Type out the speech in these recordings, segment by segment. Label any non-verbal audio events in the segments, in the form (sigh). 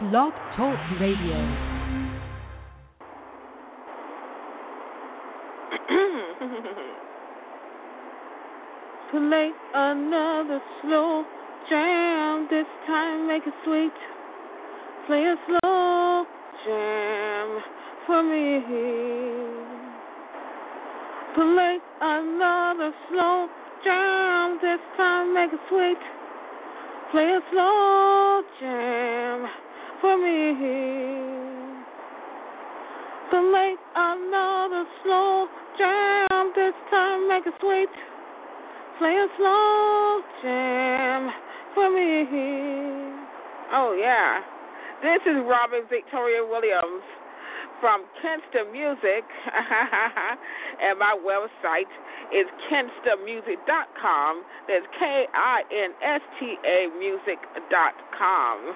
Talk Radio. (clears throat) Play another slow jam. This time make it sweet. Play a slow jam for me. Play another slow jam. This time make it sweet. Play a slow jam for me. Play another slow jam. This time make it sweet. Play a slow jam for me. Oh yeah. This is Robin Victoria Williams from Kinsta Music, (laughs) and my website is kinstamusic.com. That's K I N S T A music.com. (laughs)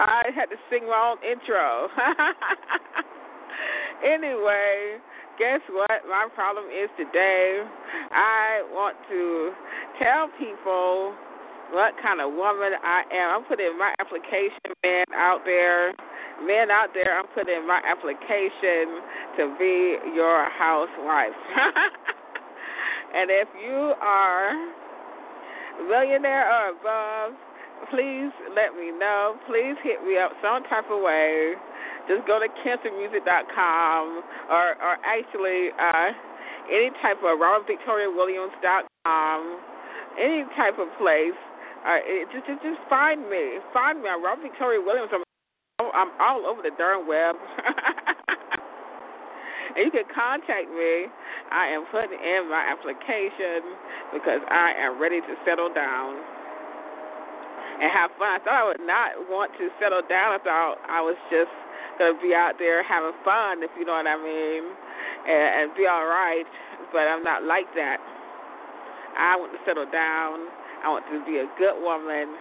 I had to sing my own intro. (laughs) anyway, guess what? My problem is today. I want to tell people what kind of woman I am. I'm putting my application, man, out there. Men out there, I'm putting my application to be your housewife. (laughs) and if you are millionaire or above, please let me know. Please hit me up some type of way. Just go to kinstamusic.com or, or actually uh, any type of RobinVictoriaWilliams.com, any type of place. Uh, just, just just find me. Find me. I'm Robin Victoria Williams. I'm, Oh, I'm all over the darn web. (laughs) and you can contact me. I am putting in my application because I am ready to settle down and have fun. I thought I would not want to settle down. I thought I was just gonna be out there having fun, if you know what I mean, and, and be all right. But I'm not like that. I want to settle down. I want to be a good woman,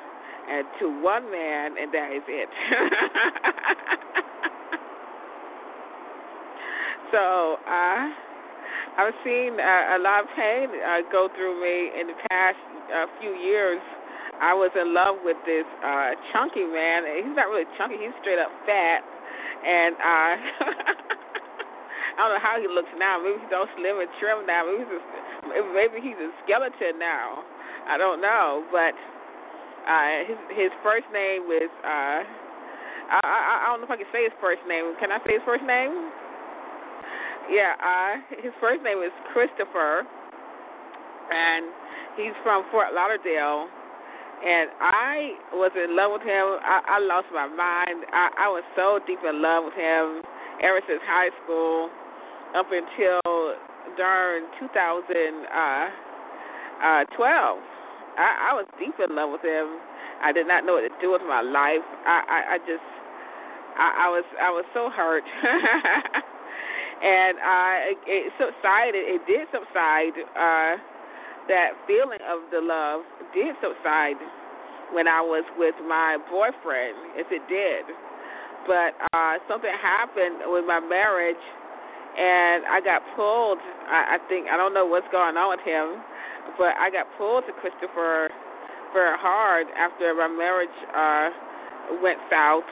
and to one man, and that is it. (laughs) so uh, I've seen uh, a lot of pain uh, go through me in the past uh, few years. I was in love with this uh chunky man. He's not really chunky. He's straight up fat, and uh (laughs) I don't know how he looks now. Maybe he's all slim and trim now. Maybe he's a, maybe he's a skeleton now. I don't know, but uh his his first name was uh I, I I don't know if I can say his first name. Can I say his first name? Yeah, uh his first name is Christopher and he's from Fort Lauderdale and I was in love with him. I, I lost my mind. I, I was so deep in love with him ever since high school up until during 2012. 12. I, I was deep in love with him. I did not know what to do with my life. I, I, I just, I, I was, I was so hurt. (laughs) and it, it subsided. It did subside. Uh, that feeling of the love did subside when I was with my boyfriend, if it did. But uh something happened with my marriage and I got pulled I, I think I don't know what's going on with him, but I got pulled to Christopher very hard after my marriage uh went south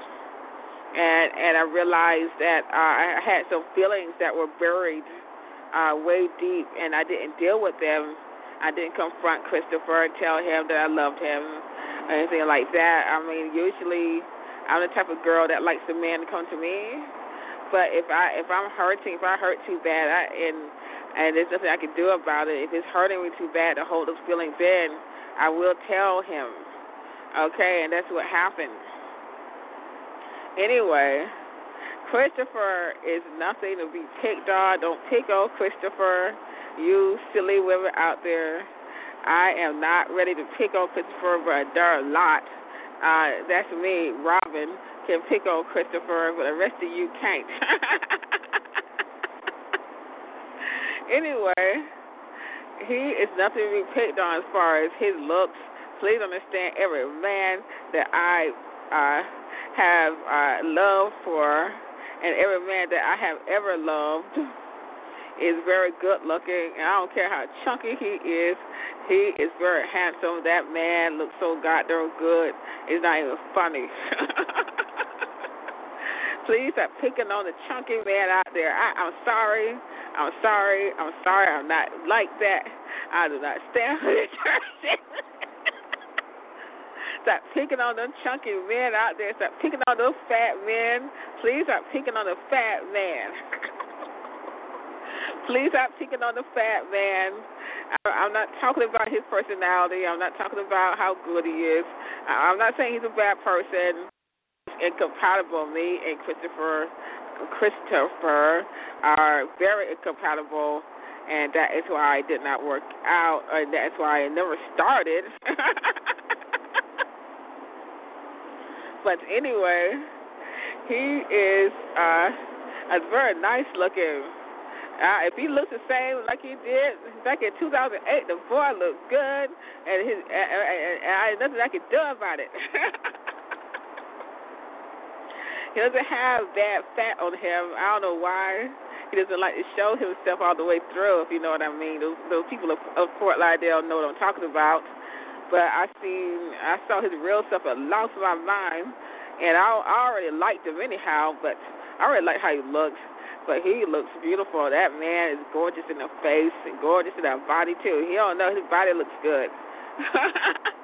and and I realized that uh, I had some feelings that were buried uh way deep and I didn't deal with them I didn't confront Christopher and tell him that I loved him or anything like that. I mean, usually I'm the type of girl that likes a man to come to me. But if I if I'm hurting, if I hurt too bad, I and and there's nothing I can do about it. If it's hurting me too bad to hold those feelings in, I will tell him. Okay, and that's what happened. Anyway, Christopher is nothing to be picked on. Don't pick on Christopher you silly women out there. I am not ready to pick on Christopher, but there are a lot. Uh, that's me, Robin, can pick on Christopher, but the rest of you can't. (laughs) anyway, he is nothing to be picked on as far as his looks. Please understand, every man that I uh, have uh, love for, and every man that I have ever loved is very good looking, and I don't care how chunky he is, He is very handsome. That man looks so goddamn good. It's not even funny. (laughs) Please stop picking on the chunky man out there. I, I'm sorry. I'm sorry. I'm sorry. I'm not like that. I do not stand for this person. (laughs) stop picking on them chunky men out there. Stop picking on those fat men. Please stop picking on the fat man. (laughs) Please stop picking on the fat man. I, am not talking about his personality. I'm not talking about how good he is. I'm not saying he's a bad person. Incompatible. Me and Christopher, Christopher are very incompatible, and that is why I did not work out, and that's why I never started. (laughs) but anyway, he is uh, a very nice looking uh, if he looks the same like he did back in 2008, the boy looked good, and his and, and, and I nothing I could do about it. (laughs) he doesn't have bad fat on him. I don't know why. He doesn't like to show himself all the way through, if you know what I mean. Those, those people of, of Fort Lauderdale know what I'm talking about. But I seen, I saw his real self and lost my mind, and I, I already liked him anyhow. But I already liked how he looked. But he looks beautiful. That man is gorgeous in the face and gorgeous in that body too. He don't know his body looks good. (laughs)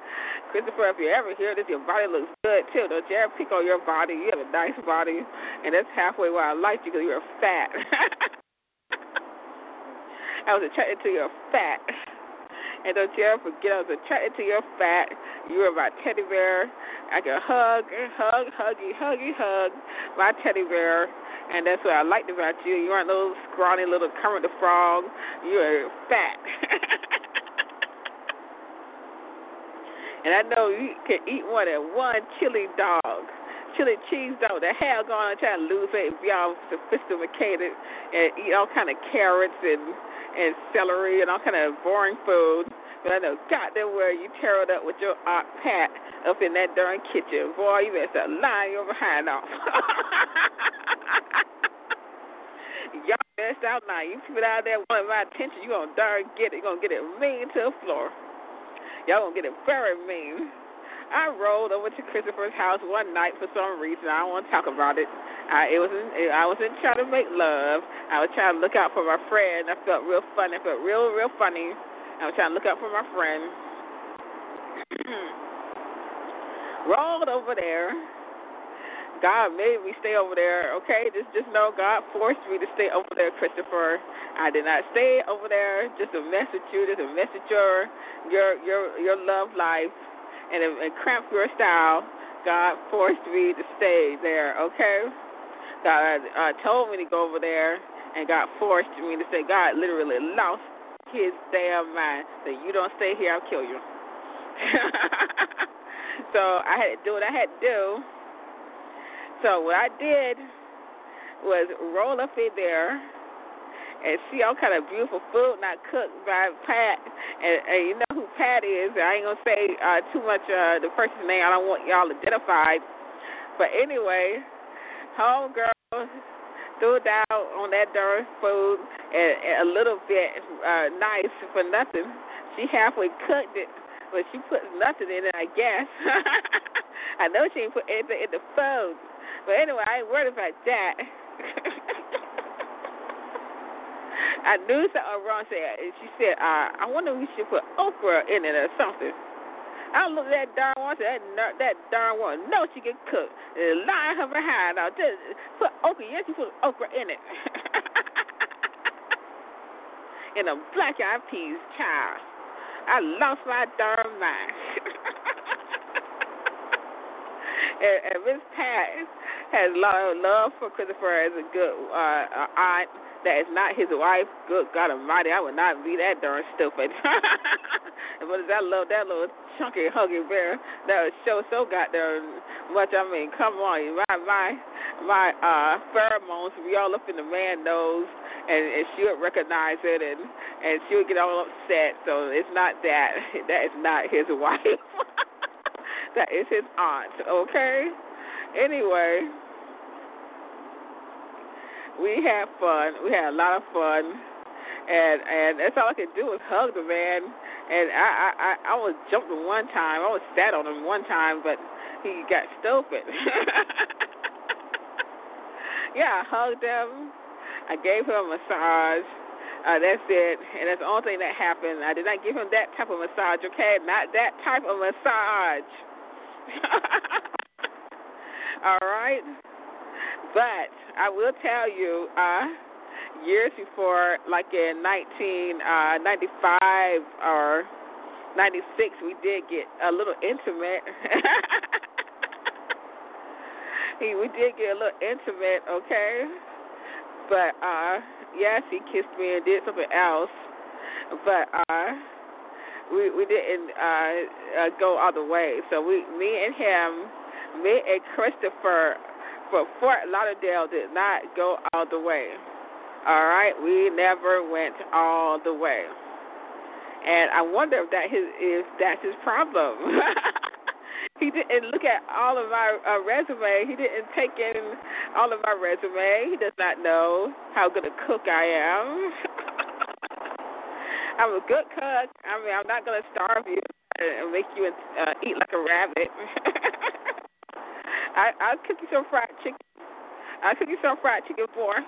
Christopher, if you're ever hear this, your body looks good too. Don't you ever pick on your body. You have a nice body, and that's halfway why I liked you because you were fat. (laughs) I was attracted to your fat. And don't you ever forget, I was attracted to your fat. You were my teddy bear. I could hug, hug, huggy, huggy, hug my teddy bear and that's what I liked about you. You aren't no scrawny little Kermit the Frog. You're fat. (laughs) and I know you can eat more than one chili dog. Chili cheese dog. The hell going on trying to lose weight, be all sophisticated, and eat all kind of carrots and and celery and all kind of boring food. But I know goddamn well you tear it up with your Aunt Pat up in that darn kitchen. Boy, you better start lying your behind off. (laughs) Y'all best out now. You people out there wanting my attention, you gonna darn get it. you gonna get it mean to the floor. Y'all gonna get it very mean. I rolled over to Christopher's house one night for some reason. I don't want to talk about it. I it wasn't. I wasn't trying to make love. I was trying to look out for my friend. I felt real funny. I felt real, real funny. I was trying to look out for my friend. (clears throat) rolled over there God made me stay over there. Okay, just just know God forced me to stay over there, Christopher. I did not stay over there just to mess with you, just to mess with your your your your love life and and cramp your style. God forced me to stay there. Okay, God uh, told me to go over there, and God forced me to stay. God literally lost his damn mind that you don't stay here, I'll kill you. (laughs) so I had to do what I had to do so what I did was roll up in there and see all kind of beautiful food not cooked by Pat. And, and you know who Pat is. I ain't gonna say uh, too much uh, the person's name. I don't want y'all identified. But anyway, home girl threw down on that darn food and, and a little bit uh, nice for nothing. She halfway cooked it, but she put nothing in it. I guess. (laughs) I know she didn't put anything in the food. But anyway, I ain't worried about that. (laughs) I knew something wrong. She said, uh, I wonder if we should put okra in it or something. I looked at that darn one. Said that that darn one. No, she can cook. And lying her behind. Now just put okra. Yes, you put okra in it. (laughs) in a black eyed peas, child. I lost my darn mind. (laughs) and, and Miss Pat has love, love for Christopher as a good uh, aunt that is not his wife. Good God Almighty, I would not be that darn stupid. (laughs) but that little that little chunky huggy bear that show so goddamn much. I mean, come on, my my my uh pheromones be all up in the man nose, and, and she would recognize it, and and she would get all upset. So it's not that. (laughs) That is not his (laughs) wife. That is his aunt. Okay. Anyway, we had fun. We had a lot of fun, and and that's all I could do was hug the man and I I I, I was him one time. I was sat on him one time, but he got stupid. (laughs) yeah, I hugged him. I gave him a massage. Uh, that's it, and that's the only thing that happened. I did not give him that type of massage, okay? Not that type of massage. (laughs) All right, but I will tell you, uh, years before, like in 1995 uh, or 96, we did get a little intimate. (laughs) we did get a little intimate, okay? But uh yes, he kissed me and did something else. But uh we we didn't uh, uh go all the way. So we me and him, me and Christopher for Fort Lauderdale did not go all the way. All right, we never went all the way. And I wonder if that his if that's his problem. (laughs) he didn't look at all of our, uh, resume. He didn't take in all of my resume. He does not know how good a cook I am. (laughs) I'm a good cook. I mean, I'm not to starve you and make you uh, eat like a rabbit. (laughs) I I'll cook you some fried chicken. I'll cook you some fried chicken for (laughs)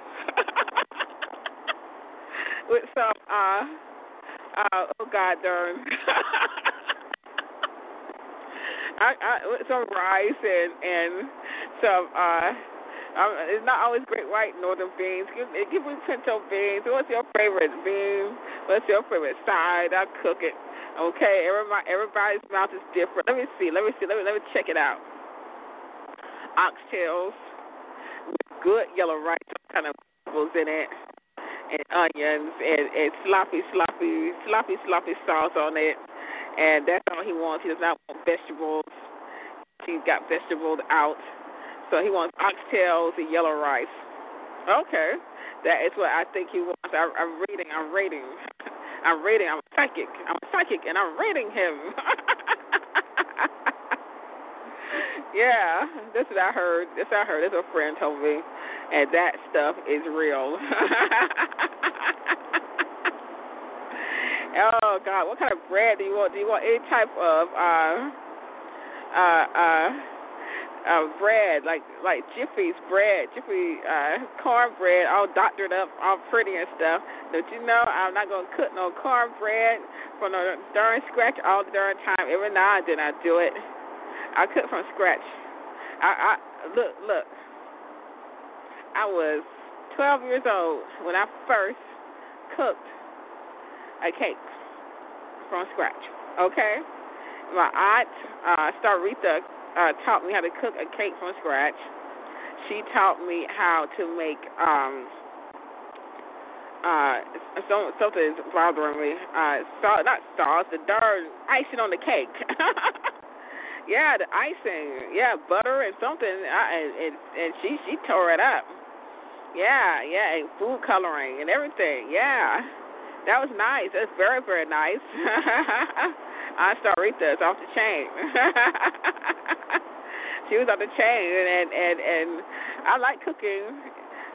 with some uh uh oh god darn (laughs) I, I with some rice and and some uh um, it's not always great white northern beans. Give, give me pinto beans. What's your favorite bean? What's your favorite side? I'll cook it. Okay, everybody everybody's mouth is different. Let me see. Let me see. Let me let me check it out. Oxtails, good yellow rice, kind of vegetables in it, and onions, and, and sloppy, sloppy, sloppy, sloppy sauce on it and that's all he wants. He does not want vegetables. He's got vegetables out, so he wants oxtails and yellow rice. Okay, that is what I think he wants. I, I'm reading. I'm rating. I'm rating. I'm a psychic. I'm a psychic, and I'm rating him. (laughs) yeah, that's what I heard. That's what I heard. That's what a friend told me, and that stuff is real. (laughs) Oh God, what kind of bread do you want? Do you want any type of uh uh uh uh bread, like like Jiffy's bread, Jiffy uh cornbread, all doctored up, all pretty and stuff. Don't you know I'm not gonna cook no cornbread from the darn scratch all the darn time. Every now and then I do it. I cook from scratch. I, I look look. I was 12 years old when I first cooked a cake from scratch. Okay? My aunt, uh, Starita, uh, taught me how to cook a cake from scratch. She taught me how to make um uh some something is bothering me. Uh salt not sauce, the darn icing on the cake. (laughs) yeah, the icing. Yeah, butter and something uh, and, and and she she tore it up. Yeah, yeah, and food coloring and everything. Yeah. That was nice. That's very, very nice. (laughs) I saw Rita's off the chain. (laughs) she was off the chain, and and and I like cooking.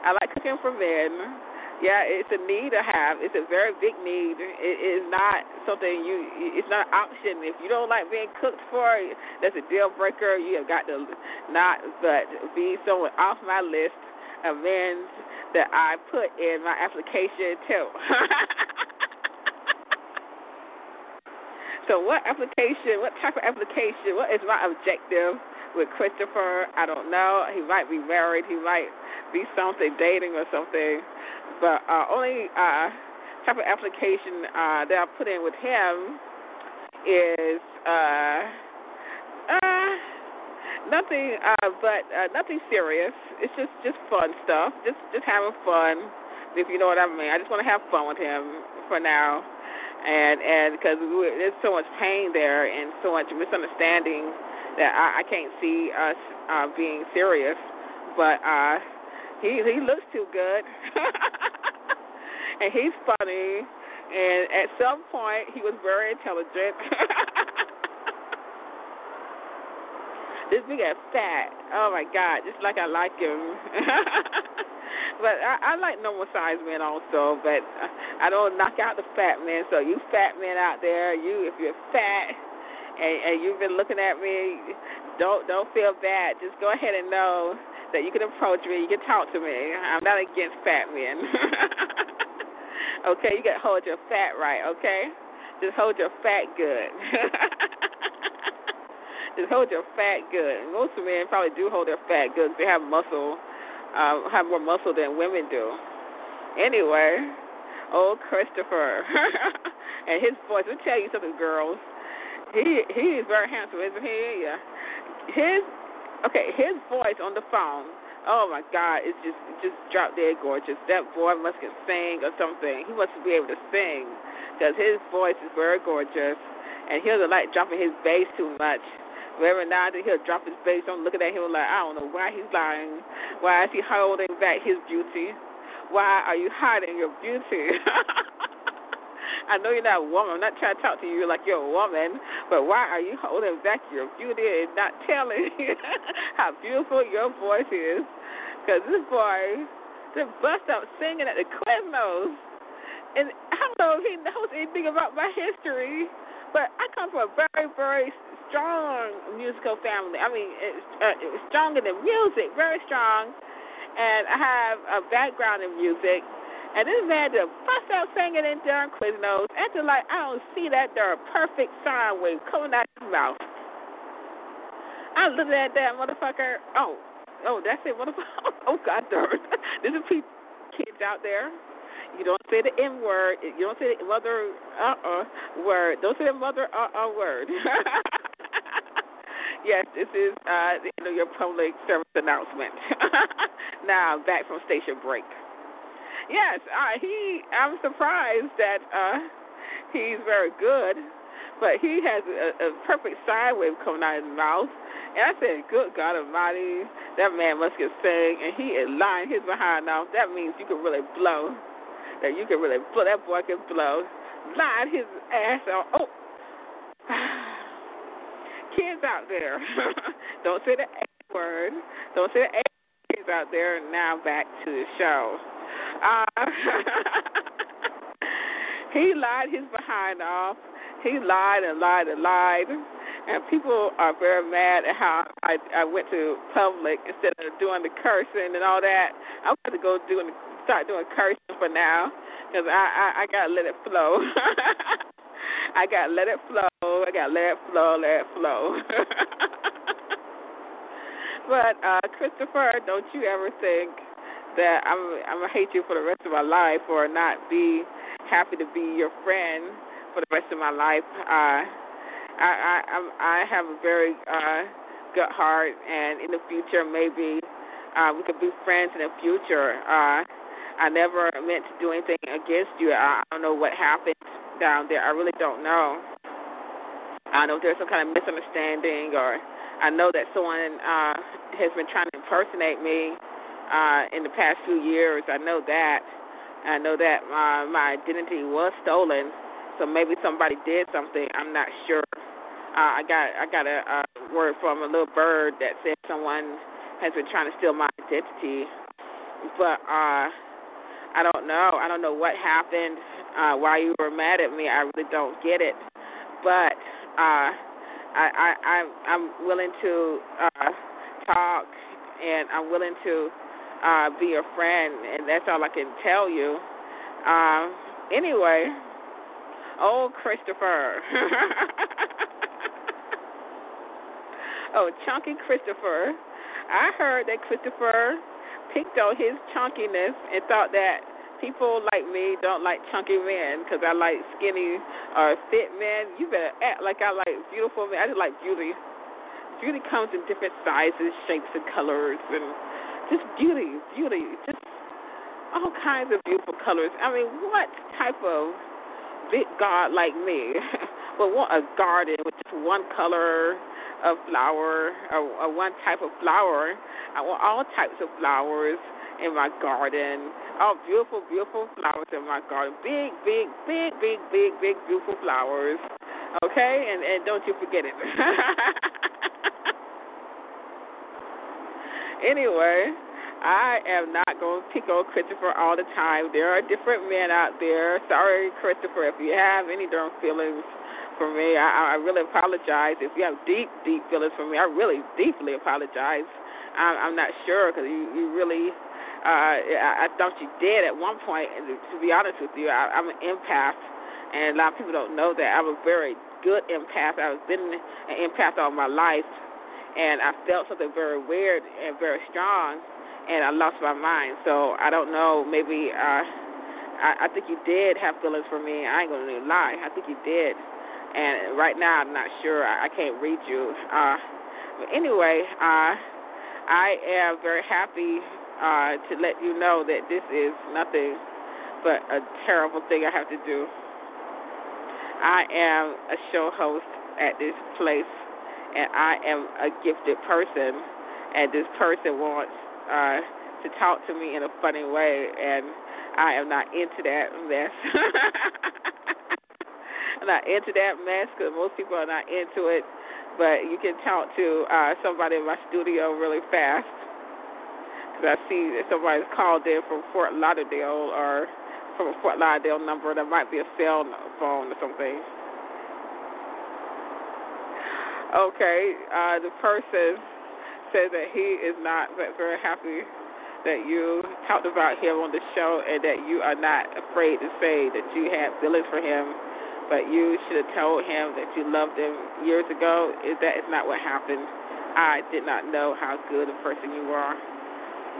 I like cooking for men. Yeah, it's a need to have. It's a very big need. It is not something you. It's not an option. If you don't like being cooked for, that's a deal breaker. You have got to not but be someone off my list of men that I put in my application too. (laughs) so what application, what type of application, what is my objective with Christopher? I don't know. He might be married. He might be something, dating or something. But uh, only uh, type of application uh, that I put in with him is uh, uh, nothing, uh, but uh, nothing serious. It's just just fun stuff. Just just having fun, if you know what I mean. I just want to have fun with him for now, and and because there's so much pain there and so much misunderstanding that I, I can't see us uh, being serious. But uh, he he looks too good, (laughs) and he's funny, and at some point he was very intelligent. (laughs) This big ass fat. Oh my God, just like I like him. (laughs) But I, I like normal sized men also, but I don't knock out the fat men. So you fat men out there, you if you're fat and, and you've been looking at me, don't don't feel bad. Just go ahead and know that you can approach me, you can talk to me. I'm not against fat men. (laughs) okay, you got to hold your fat right. Okay, just hold your fat good. (laughs) just hold your fat good. Most men probably do hold their fat good. They have muscle uh, have more muscle than women do. Anyway, old Christopher (laughs) and his voice. Let me tell you something, girls. He he is very handsome, isn't he? Yeah. His okay, his voice on the phone. Oh my God, it's just just drop dead gorgeous. That boy must can sing or something. He must be able to sing because his voice is very gorgeous, and he doesn't like dropping his bass too much. Every now and he'll drop his face on looking at him like, I don't know why he's lying. Why is he holding back his beauty? Why are you hiding your beauty? (laughs) I know you're not a woman. I'm not trying to talk to you like you're a woman, but why are you holding back your beauty and not telling (laughs) how beautiful your voice is? Because this boy just bust out singing at the Quiznos. And I don't know if he knows anything about my history, but I come from a very, very strong musical family. I mean, it's, uh, it's stronger than music, very strong. And I have a background in music. And this man just bust out singing in during Quiznos, acting like I don't see that there perfect sine wave coming out his mouth. I'm looking at that motherfucker. Oh, oh, that's it, motherfucker. (laughs) Oh, God darn. (laughs) There's a few kids out there. You don't say the N word. You don't say the mother uh uh word. Don't say the mother uh uh word. (laughs) yes, this is uh, you know, your public service announcement. (laughs) now back from station break. Yes, uh, he. I'm surprised that uh, he's very good, but he has a, a perfect sine wave coming out of his mouth. And I said, "Good God Almighty, that man must get sing." And he is lying his behind off. That means you can really blow. That you can really blow. That boy can blow. Lying his ass off. Oh (sighs) kids out there. (laughs) Don't say the A word. Don't say the A kids out there. Now back to the show. Uh, (laughs) he lied his behind off. He lied and lied and lied. And people are very mad at how I I went to public instead of doing the cursing and all that. I'm going to go doing start doing cursing for now because I, I I gotta let it flow. (laughs) I got to let it flow. I got to let it flow, let it flow. (laughs) but uh, Christopher, don't you ever think that I'm I'm gonna hate you for the rest of my life or not be happy to be your friend for the rest of my life. Uh, I I I'm, I have a very uh, good heart, and in the future maybe uh, we could be friends in the future. Uh, I never meant to do anything against you. I, I don't know what happened down there. I really don't know. I don't know if there's some kind of misunderstanding, or I know that someone uh, has been trying to impersonate me uh, in the past few years. I know that. I know that uh, my identity was stolen, so maybe somebody did something. I'm not sure. Uh, I got I got a, a word from a little bird that said someone has been trying to steal my identity, but uh, I don't know. I don't know what happened uh, why you were mad at me. I really don't get it, but uh, I, I, I'm willing to uh, talk, and I'm willing to uh, be a friend, and that's all I can tell you. Uh, anyway, old Christopher. (laughs) oh, chunky Christopher. I heard that Christopher picked on his chunkiness and thought that people like me don't like chunky men because I like skinny or fit men. You better act like I like beautiful men. I just like beauty. Beauty comes in different sizes, shapes, and colors, and just beauty, beauty, just all kinds of beautiful colors. I mean, what type of big god like me (laughs) would want a garden with just one color of flower or one type of flower? I want all types of flowers in my garden. Oh, beautiful, beautiful flowers in my garden. Big, big, big, big, big, big, beautiful flowers. Okay, and and don't you forget it. (laughs) anyway, I am not going to pick on Christopher all the time. There are different men out there. Sorry, Christopher, if you have any darn feelings for me, I, I really apologize. If you have deep, deep feelings for me, I really deeply apologize. I'm, I'm not sure because you, you really, uh, I, I thought you did at one point. And to be honest with you, I, I'm an empath, and a lot of people don't know that. I'm a very good empath. I've been an empath all my life, and I felt something very weird and very strong and I lost my mind. So I don't know. Maybe uh, I, I think you did have feelings for me. I ain't gonna lie. I think you did. And right now I'm not sure. I, can't read you. Uh, but anyway, uh, I am very happy uh, to let you know that this is nothing but a terrible thing I have to do. I am a show host at this place, and I am a gifted person, and this person wants uh, to talk to me in a funny way, and I am not into that mess. (laughs) Not into that mess because most people are not into it. But you can talk to uh, somebody in my studio really fast. Because I see that somebody's called in from Fort Lauderdale or from a Fort Lauderdale number. That might be a cell phone or something. Okay, uh, the person says that he is not very happy that you talked about him on the show and that you are not afraid to say that you had feelings for him, but you should have told him that you loved him years ago. Is that is not what happened? I did not know how good a person you are.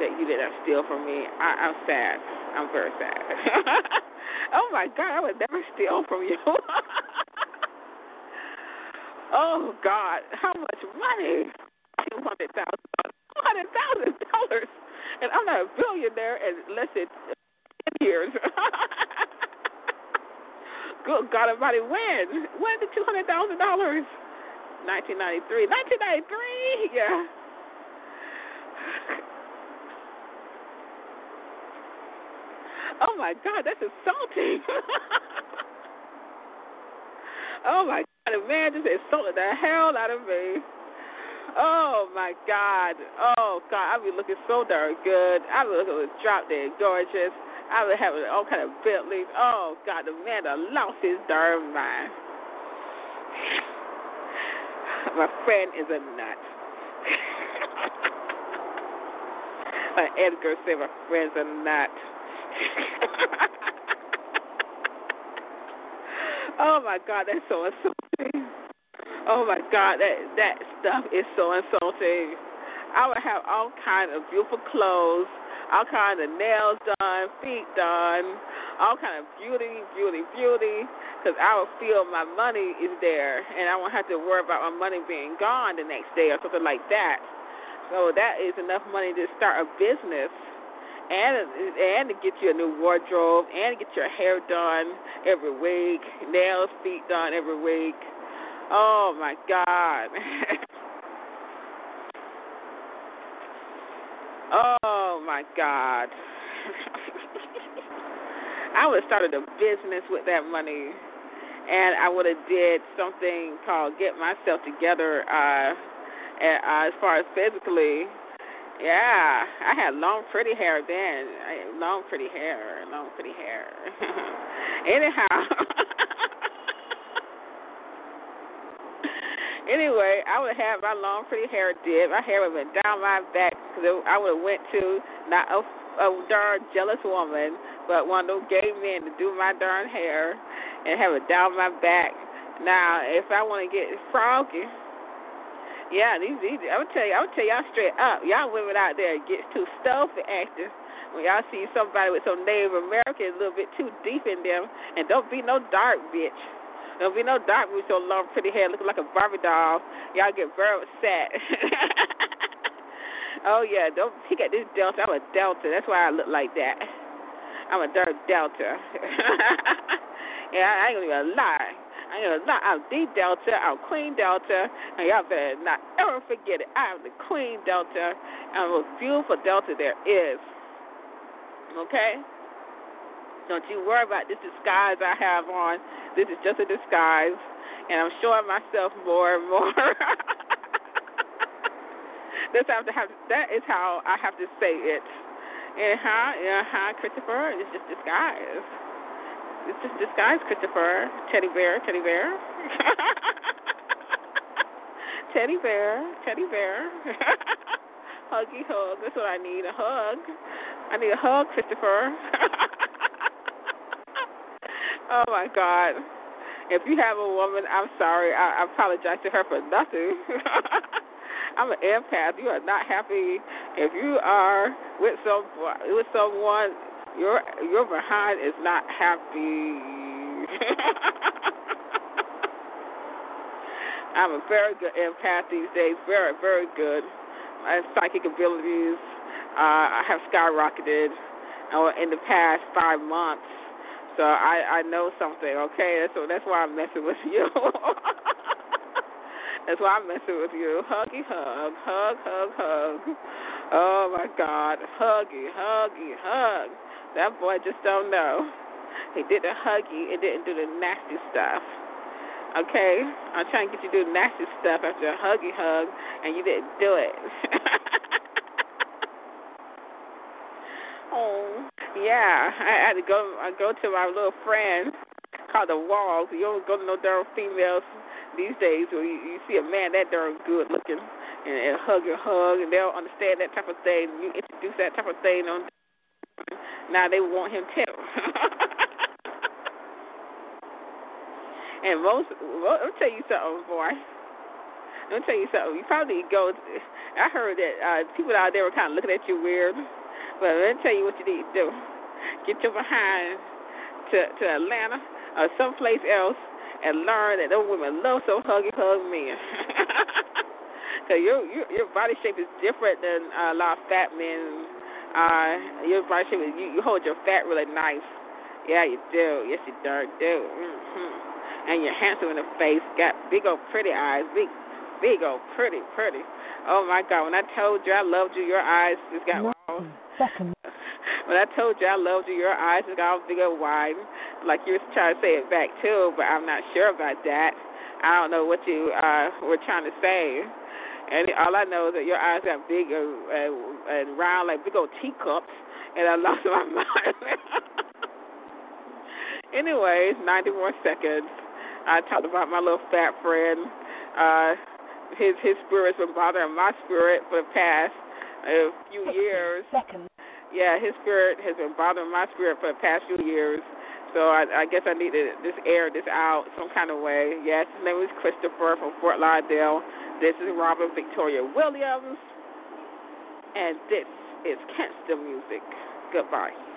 That you did not steal from me. I, I'm sad. I'm very sad. (laughs) oh my God, I would never steal from you. (laughs) oh God, how much money? two hundred thousand. Two hundred thousand dollars, and I'm not a billionaire in less than ten years. Good God Almighty, when? When the two hundred thousand dollars? 1993. 1993. Yeah. (laughs) Oh my God, that's insulting. (laughs) oh my God, the man just insulted the hell out of me. Oh my God. Oh God, I be looking so darn good. I be looking drop dead gorgeous. I be having all kind of Bentleys. Oh God, the man done lost his darn mind. My friend is a nut. like Edgar said, my friend's a nut. oh my God, that's so insulting. Oh my God, that that stuff is so insulting. I would have all kind of beautiful clothes, all kinds of nails done, feet done, all kind of beauty, beauty, beauty, because I would feel my money is there, and I won't have to worry about my money being gone the next day or something like that. So that is enough money to start a business and and to get you a new wardrobe and to get your hair done every week, nails, feet done every week. Oh my God. (laughs) oh my God. I would have started a business with that money, and I would have did something called get myself together. Uh, uh, as far as physically, yeah, I had long, pretty hair then. I had long, pretty hair, long, pretty hair. (laughs) Anyhow. (laughs) Anyway, I would have my long, pretty hair did. My hair would have been down my back because I would have went to not a, a darn jealous woman, but one of those gay men to do my darn hair and have it down my back. Now, if I want to get froggy, yeah, these, these I would tell you, I would tell y'all straight up, y'all women out there get too stuffy acting when y'all see somebody with some Native American a little bit too deep in them, and don't be no dark bitch. Don't be no dark with your long, pretty hair looking like a Barbie doll. Y'all get very upset. (laughs) oh, yeah, don't pick at this Delta. I'm a Delta. That's why I look like that. I'm a dark Delta. (laughs) yeah, I ain't gonna lie. I ain't gonna lie. I'm the Delta. I'm Queen Delta. And y'all better not ever forget it. I am the Queen Delta. I'm the most beautiful Delta there is. Okay? Don't you worry about this disguise I have on. This is just a disguise, and I'm showing myself more and more. (laughs) That's how to have. That is how I have to say it. And how Uh huh. Christopher is just disguise. It's just disguise, Christopher. Teddy bear. Teddy bear. (laughs) teddy bear. Teddy bear. (laughs) Huggy hug. That's what I need. A hug. I need a hug, Christopher. (laughs) oh my God. If you have a woman, I'm sorry. I, I apologize to her for nothing. I'm an empath. You are not happy. If you are with some with someone, your your behind is not happy. (laughs) I'm a very good empath these days. Very, very good. My psychic abilities uh, have skyrocketed uh, in the past five months. So I I know something. Okay, so that's why I'm messing with (laughs) you. That's why I'm messing with you. Huggy hug, hug, hug, hug. Oh my God, huggy, huggy, hug. That boy just don't know. He did the huggy and didn't do the nasty stuff. Okay, I'm trying to get you to do nasty stuff after a huggy hug, and you didn't do it. (laughs) oh. Yeah, I had to go. I go to my little friend called the Walls. You don't go to no darn females these days where you, you see a man that darn good looking and, and hug and hug, and they'll understand that type of thing. You introduce that type of thing on. Now they want him too. (laughs) and most, well, let me tell you something, boy. Let me tell you something. You probably go. I heard that uh, people out there were kind of looking at you weird. But let me tell you what you need to do. Get your behind to to Atlanta or someplace else and learn that those women love so huggy hug men. (laughs) Cause your, your your body shape is different than uh, a lot of fat men. Uh, your body shape is you, you hold your fat really nice. Yeah, you do. Yes, you darn do. Mm-hmm. And you're handsome in the face. Got big old pretty eyes. Big, big old pretty, pretty. Oh my God! When I told you I loved you, your eyes just got wild second. When I told you I loved you, your eyes got all big and wide, like you were trying to say it back too, but I'm not sure about that. I don't know what you uh, were trying to say. And all I know is that your eyes got big and, and, and round like big old teacups, and I (laughs) lost my mind. (laughs) Anyways, 90 more seconds. I talked about my little fat friend. Uh, his his spirit's been bothering my spirit for the past a few years. Second. Yeah, his spirit has been bothering my spirit for the past few years. So I, I guess I need to just air this out some kind of way. Yes, his name is Christopher from Fort Lauderdale. This is Robin Victoria Williams. And this is the Music. Goodbye.